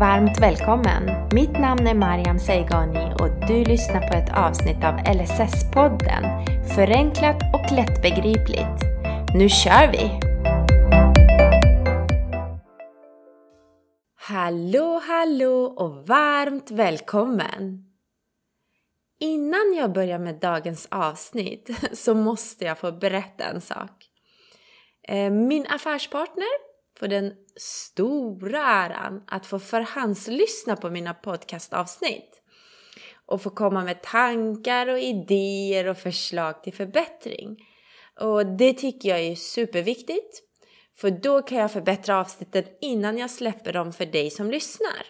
varmt välkommen! Mitt namn är Mariam Seigani och du lyssnar på ett avsnitt av LSS-podden Förenklat och lättbegripligt. Nu kör vi! Hallå, hallå och varmt välkommen! Innan jag börjar med dagens avsnitt så måste jag få berätta en sak. Eh, min affärspartner för den stora äran att få förhandslyssna på mina podcastavsnitt och få komma med tankar och idéer och förslag till förbättring. Och det tycker jag är superviktigt, för då kan jag förbättra avsnitten innan jag släpper dem för dig som lyssnar.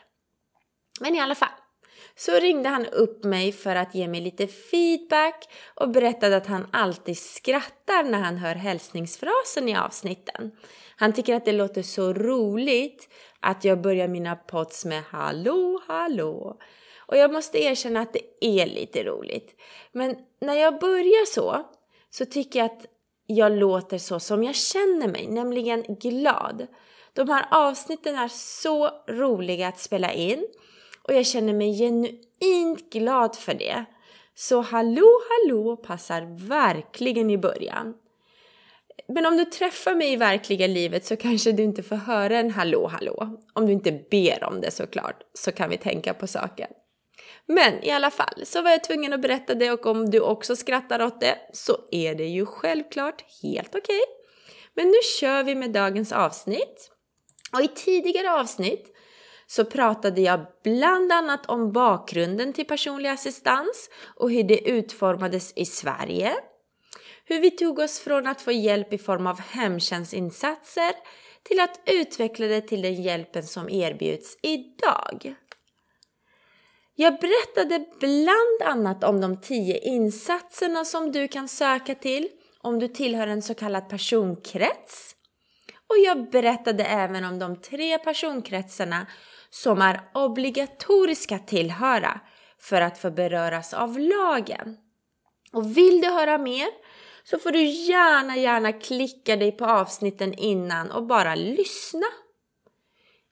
Men i alla fall, så ringde han upp mig för att ge mig lite feedback och berättade att han alltid skrattar när han hör hälsningsfrasen i avsnitten. Han tycker att det låter så roligt att jag börjar mina pods med hallå, hallå. Och jag måste erkänna att det är lite roligt. Men när jag börjar så, så tycker jag att jag låter så som jag känner mig, nämligen glad. De här avsnitten är så roliga att spela in och jag känner mig genuint glad för det. Så hallå hallå passar verkligen i början. Men om du träffar mig i verkliga livet så kanske du inte får höra en hallå hallå. Om du inte ber om det såklart, så kan vi tänka på saken. Men i alla fall så var jag tvungen att berätta det och om du också skrattar åt det så är det ju självklart helt okej. Okay. Men nu kör vi med dagens avsnitt. Och i tidigare avsnitt så pratade jag bland annat om bakgrunden till personlig assistans och hur det utformades i Sverige. Hur vi tog oss från att få hjälp i form av hemtjänstinsatser till att utveckla det till den hjälpen som erbjuds idag. Jag berättade bland annat om de tio insatserna som du kan söka till om du tillhör en så kallad personkrets. Och jag berättade även om de tre personkretsarna som är obligatoriska att tillhöra för att få beröras av lagen. Och vill du höra mer så får du gärna, gärna klicka dig på avsnitten innan och bara lyssna.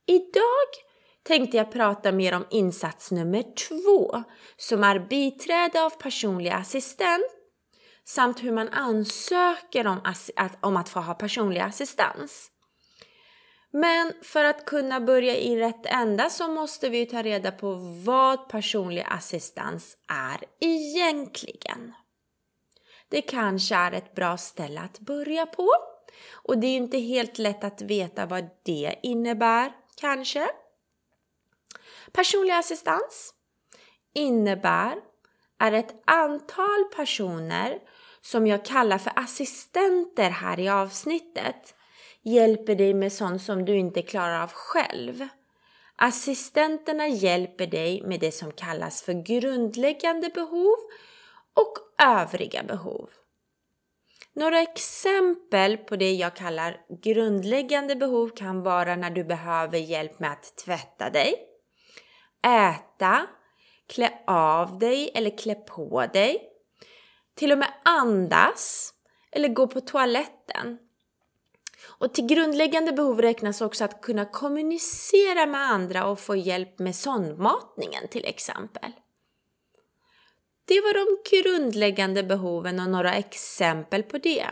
Idag tänkte jag prata mer om insats nummer två som är biträde av personlig assistent samt hur man ansöker om, om att få ha personlig assistans. Men för att kunna börja i rätt ända så måste vi ta reda på vad personlig assistans är egentligen. Det kanske är ett bra ställe att börja på och det är inte helt lätt att veta vad det innebär, kanske. Personlig assistans innebär är ett antal personer som jag kallar för assistenter här i avsnittet hjälper dig med sånt som du inte klarar av själv. Assistenterna hjälper dig med det som kallas för grundläggande behov och övriga behov. Några exempel på det jag kallar grundläggande behov kan vara när du behöver hjälp med att tvätta dig, äta, klä av dig eller klä på dig, till och med andas eller gå på toaletten. Och till grundläggande behov räknas också att kunna kommunicera med andra och få hjälp med sondmatningen till exempel. Det var de grundläggande behoven och några exempel på det.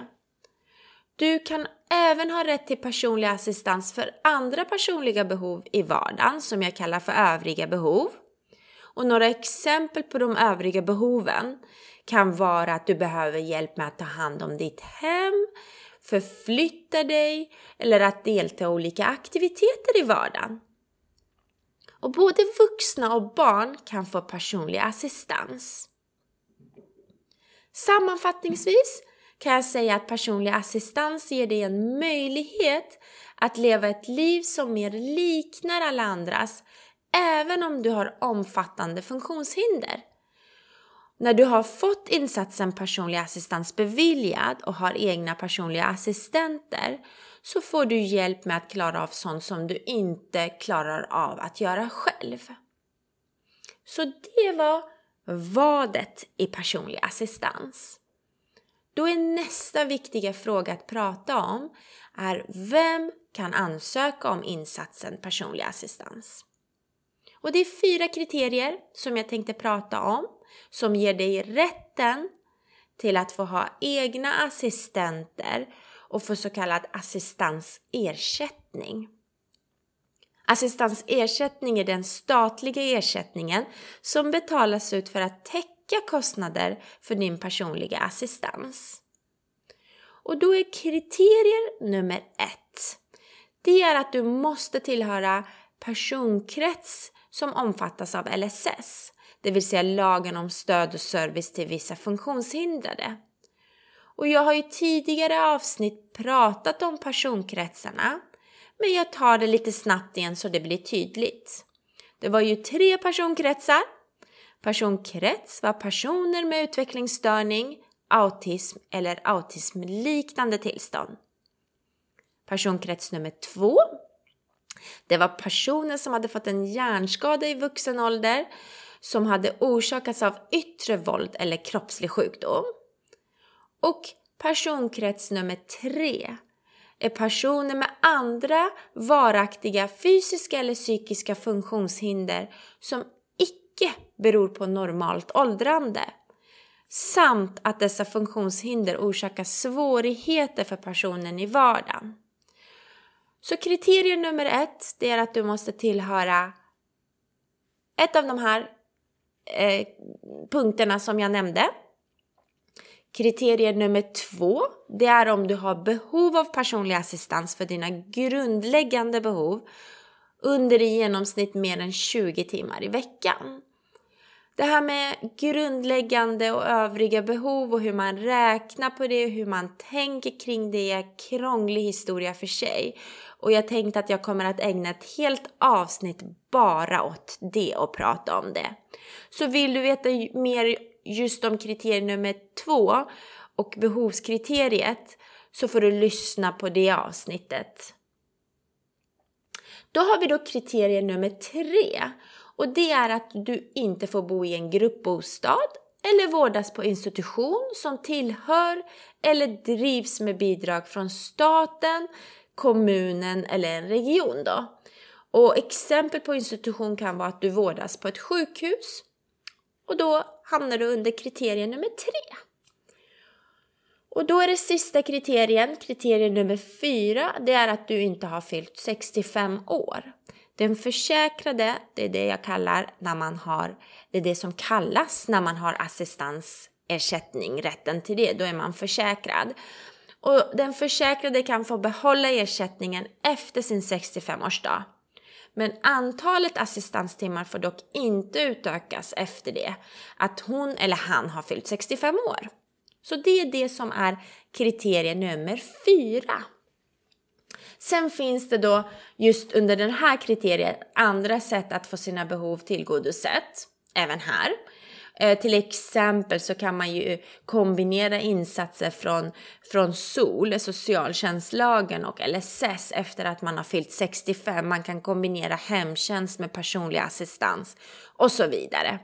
Du kan även ha rätt till personlig assistans för andra personliga behov i vardagen som jag kallar för övriga behov. Och några exempel på de övriga behoven kan vara att du behöver hjälp med att ta hand om ditt hem, förflytta dig eller att delta i olika aktiviteter i vardagen. Och både vuxna och barn kan få personlig assistans. Sammanfattningsvis kan jag säga att personlig assistans ger dig en möjlighet att leva ett liv som mer liknar alla andras även om du har omfattande funktionshinder. När du har fått insatsen personlig assistans beviljad och har egna personliga assistenter så får du hjälp med att klara av sånt som du inte klarar av att göra själv. Så det var vadet i personlig assistans. Då är nästa viktiga fråga att prata om är vem kan ansöka om insatsen personlig assistans? Och det är fyra kriterier som jag tänkte prata om som ger dig rätten till att få ha egna assistenter och få så kallad assistansersättning. Assistansersättning är den statliga ersättningen som betalas ut för att täcka kostnader för din personliga assistans. Och då är kriterier nummer ett. Det är att du måste tillhöra personkrets som omfattas av LSS, det vill säga lagen om stöd och service till vissa funktionshindrade. Och jag har ju tidigare avsnitt pratat om personkretsarna, men jag tar det lite snabbt igen så det blir tydligt. Det var ju tre personkretsar. Personkrets var personer med utvecklingsstörning, autism eller autismliknande tillstånd. Personkrets nummer två. Det var personer som hade fått en hjärnskada i vuxen ålder som hade orsakats av yttre våld eller kroppslig sjukdom. Och personkrets nummer tre är personer med andra varaktiga fysiska eller psykiska funktionshinder som icke beror på normalt åldrande samt att dessa funktionshinder orsakar svårigheter för personen i vardagen. Så kriterium nummer ett, det är att du måste tillhöra ett av de här eh, punkterna som jag nämnde. Kriterier nummer två, det är om du har behov av personlig assistans för dina grundläggande behov under i genomsnitt mer än 20 timmar i veckan. Det här med grundläggande och övriga behov och hur man räknar på det och hur man tänker kring det är krånglig historia för sig. Och jag tänkte att jag kommer att ägna ett helt avsnitt bara åt det och prata om det. Så vill du veta mer just om kriterium nummer två och behovskriteriet så får du lyssna på det avsnittet. Då har vi då kriterie nummer tre och det är att du inte får bo i en gruppbostad eller vårdas på institution som tillhör eller drivs med bidrag från staten, kommunen eller en region då. Och exempel på institution kan vara att du vårdas på ett sjukhus och då hamnar du under kriterie nummer tre. Och då är det sista kriterien, kriterie nummer fyra, det är att du inte har fyllt 65 år. Den försäkrade, det är det jag kallar när man har, det är det som kallas när man har assistansersättning, rätten till det, då är man försäkrad. Och den försäkrade kan få behålla ersättningen efter sin 65-årsdag. Men antalet assistanstimmar får dock inte utökas efter det att hon eller han har fyllt 65 år. Så det är det som är kriterie nummer fyra. Sen finns det då just under den här kriteriet andra sätt att få sina behov tillgodosett, även här. Eh, till exempel så kan man ju kombinera insatser från, från SOL, socialtjänstlagen och LSS efter att man har fyllt 65. Man kan kombinera hemtjänst med personlig assistans och så vidare.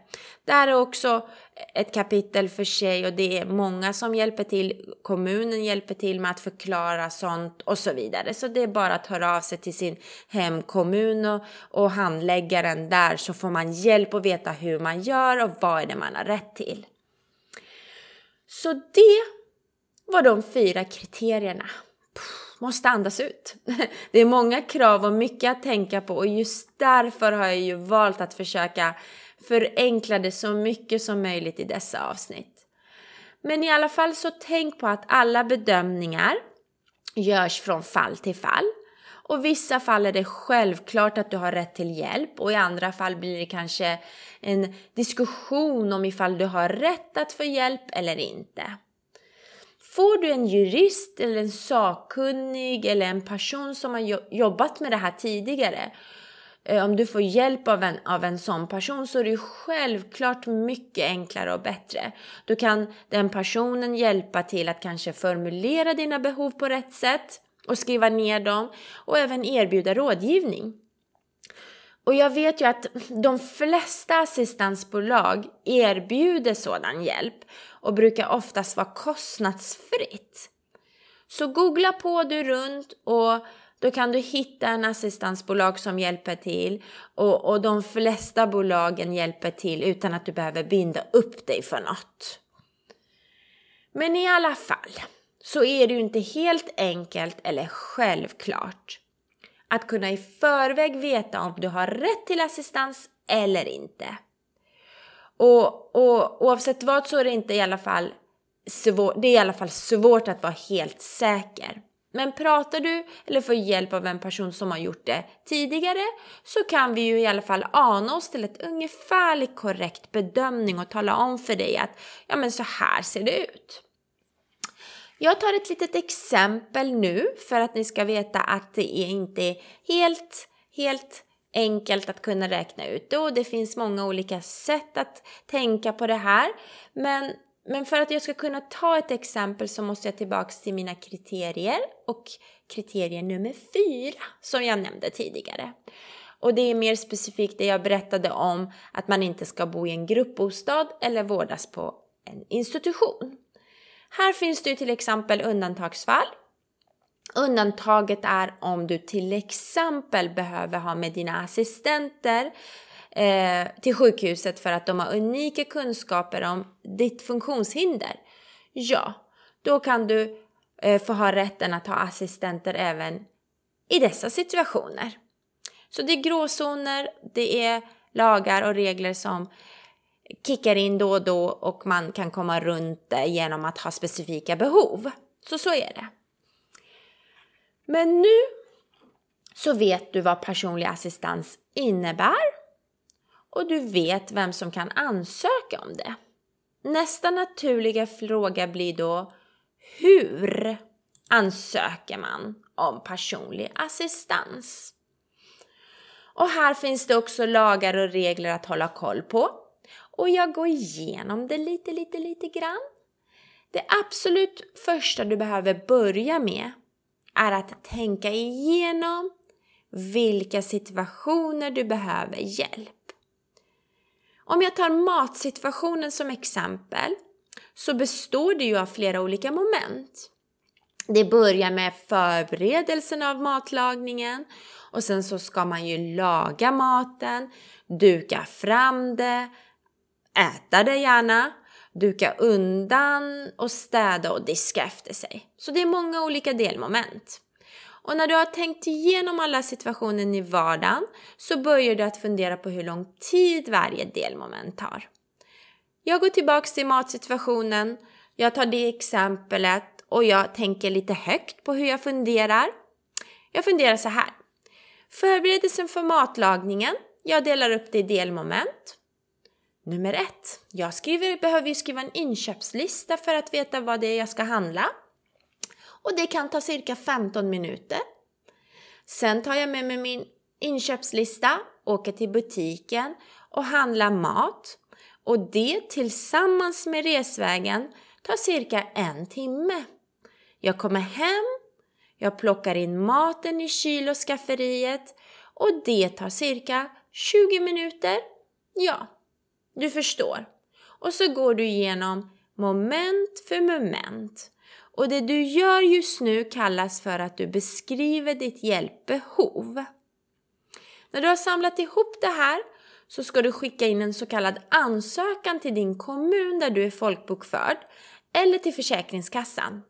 Det här är också ett kapitel för sig och det är många som hjälper till. Kommunen hjälper till med att förklara sånt och så vidare. Så det är bara att höra av sig till sin hemkommun och, och handläggaren där så får man hjälp att veta hur man gör och vad är det man har rätt till. Så det var de fyra kriterierna måste andas ut. Det är många krav och mycket att tänka på och just därför har jag ju valt att försöka förenkla det så mycket som möjligt i dessa avsnitt. Men i alla fall så tänk på att alla bedömningar görs från fall till fall. Och vissa fall är det självklart att du har rätt till hjälp och i andra fall blir det kanske en diskussion om ifall du har rätt att få hjälp eller inte. Får du en jurist eller en sakkunnig eller en person som har jobbat med det här tidigare eh, om du får hjälp av en, av en sån person så är det självklart mycket enklare och bättre. Då kan den personen hjälpa till att kanske formulera dina behov på rätt sätt och skriva ner dem och även erbjuda rådgivning. Och jag vet ju att de flesta assistansbolag erbjuder sådan hjälp och brukar oftast vara kostnadsfritt. Så googla på du runt och då kan du hitta en assistansbolag som hjälper till och, och de flesta bolagen hjälper till utan att du behöver binda upp dig för något. Men i alla fall så är det ju inte helt enkelt eller självklart att kunna i förväg veta om du har rätt till assistans eller inte. Och, och oavsett vad så är det inte i alla fall svår, det är i alla fall svårt att vara helt säker. Men pratar du eller får hjälp av en person som har gjort det tidigare så kan vi ju i alla fall ana oss till ett ungefärligt korrekt bedömning och tala om för dig att ja men så här ser det ut. Jag tar ett litet exempel nu för att ni ska veta att det är inte helt, helt enkelt att kunna räkna ut det och det finns många olika sätt att tänka på det här. Men, men för att jag ska kunna ta ett exempel så måste jag tillbaks till mina kriterier och kriterie nummer fyra som jag nämnde tidigare. Och det är mer specifikt det jag berättade om att man inte ska bo i en gruppbostad eller vårdas på en institution. Här finns det till exempel undantagsfall. Undantaget är om du till exempel behöver ha med dina assistenter eh, till sjukhuset för att de har unika kunskaper om ditt funktionshinder. Ja, då kan du eh, få ha rätten att ha assistenter även i dessa situationer. Så det är gråzoner, det är lagar och regler som kickar in då och då och man kan komma runt det genom att ha specifika behov. Så så är det. Men nu så vet du vad personlig assistans innebär och du vet vem som kan ansöka om det. Nästa naturliga fråga blir då hur ansöker man om personlig assistans? Och här finns det också lagar och regler att hålla koll på och jag går igenom det lite, lite, lite grann. Det absolut första du behöver börja med är att tänka igenom vilka situationer du behöver hjälp. Om jag tar matsituationen som exempel så består det ju av flera olika moment. Det börjar med förberedelsen av matlagningen och sen så ska man ju laga maten, duka fram det, äta det gärna, duka undan och städa och diska efter sig. Så det är många olika delmoment. Och när du har tänkt igenom alla situationer i vardagen så börjar du att fundera på hur lång tid varje delmoment tar. Jag går tillbaks till matsituationen, jag tar det exemplet och jag tänker lite högt på hur jag funderar. Jag funderar så här. Förberedelsen för matlagningen, jag delar upp det i delmoment. Nummer ett. Jag skriver, behöver ju skriva en inköpslista för att veta vad det är jag ska handla. Och det kan ta cirka 15 minuter. Sen tar jag med mig min inköpslista, åker till butiken och handlar mat. Och det tillsammans med resvägen tar cirka en timme. Jag kommer hem, jag plockar in maten i kyl och skafferiet och det tar cirka 20 minuter. Ja, du förstår. Och så går du igenom moment för moment. Och det du gör just nu kallas för att du beskriver ditt hjälpbehov. När du har samlat ihop det här så ska du skicka in en så kallad ansökan till din kommun där du är folkbokförd eller till Försäkringskassan.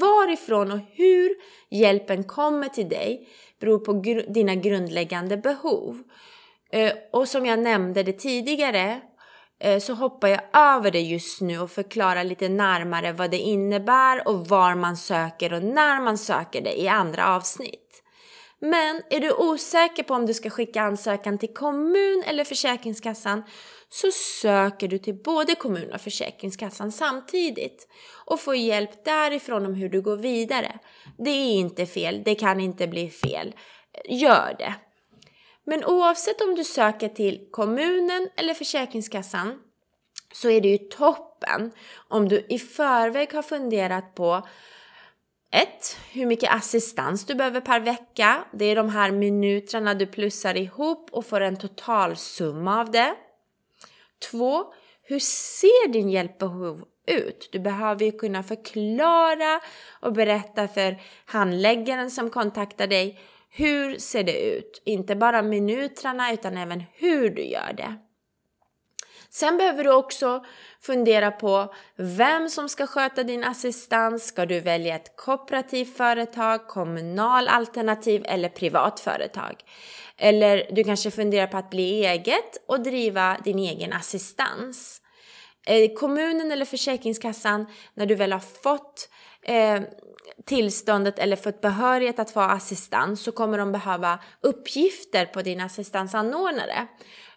Varifrån och hur hjälpen kommer till dig beror på gr dina grundläggande behov. Eh, och som jag nämnde det tidigare eh, så hoppar jag över det just nu och förklarar lite närmare vad det innebär och var man söker och när man söker det i andra avsnitt. Men är du osäker på om du ska skicka ansökan till kommun eller Försäkringskassan så söker du till både kommun och Försäkringskassan samtidigt och får hjälp därifrån om hur du går vidare. Det är inte fel, det kan inte bli fel. Gör det! Men oavsett om du söker till kommunen eller Försäkringskassan så är det ju toppen om du i förväg har funderat på 1. Hur mycket assistans du behöver per vecka. Det är de här minuterna du plussar ihop och får en totalsumma av det. 2. Hur ser din hjälpbehov ut. Du behöver ju kunna förklara och berätta för handläggaren som kontaktar dig hur ser det ut? Inte bara minuterna utan även hur du gör det. Sen behöver du också fundera på vem som ska sköta din assistans. Ska du välja ett kooperativt företag, kommunal alternativ eller privat företag? Eller du kanske funderar på att bli eget och driva din egen assistans. Eh, kommunen eller Försäkringskassan, när du väl har fått eh, tillståndet eller fått behörighet att få assistans så kommer de behöva uppgifter på din assistansanordnare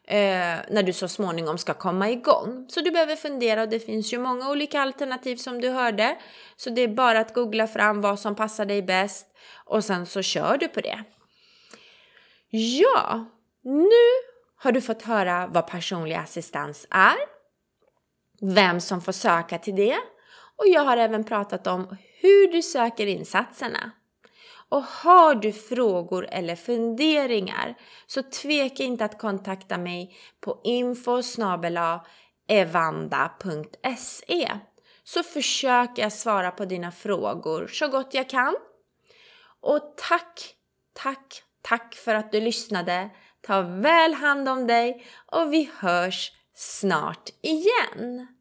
eh, när du så småningom ska komma igång. Så du behöver fundera och det finns ju många olika alternativ som du hörde. Så det är bara att googla fram vad som passar dig bäst och sen så kör du på det. Ja, nu har du fått höra vad personlig assistans är, vem som får söka till det och jag har även pratat om hur du söker insatserna. Och har du frågor eller funderingar så tveka inte att kontakta mig på info evanda.se så försöker jag svara på dina frågor så gott jag kan. Och tack, tack, tack för att du lyssnade. Ta väl hand om dig och vi hörs snart igen.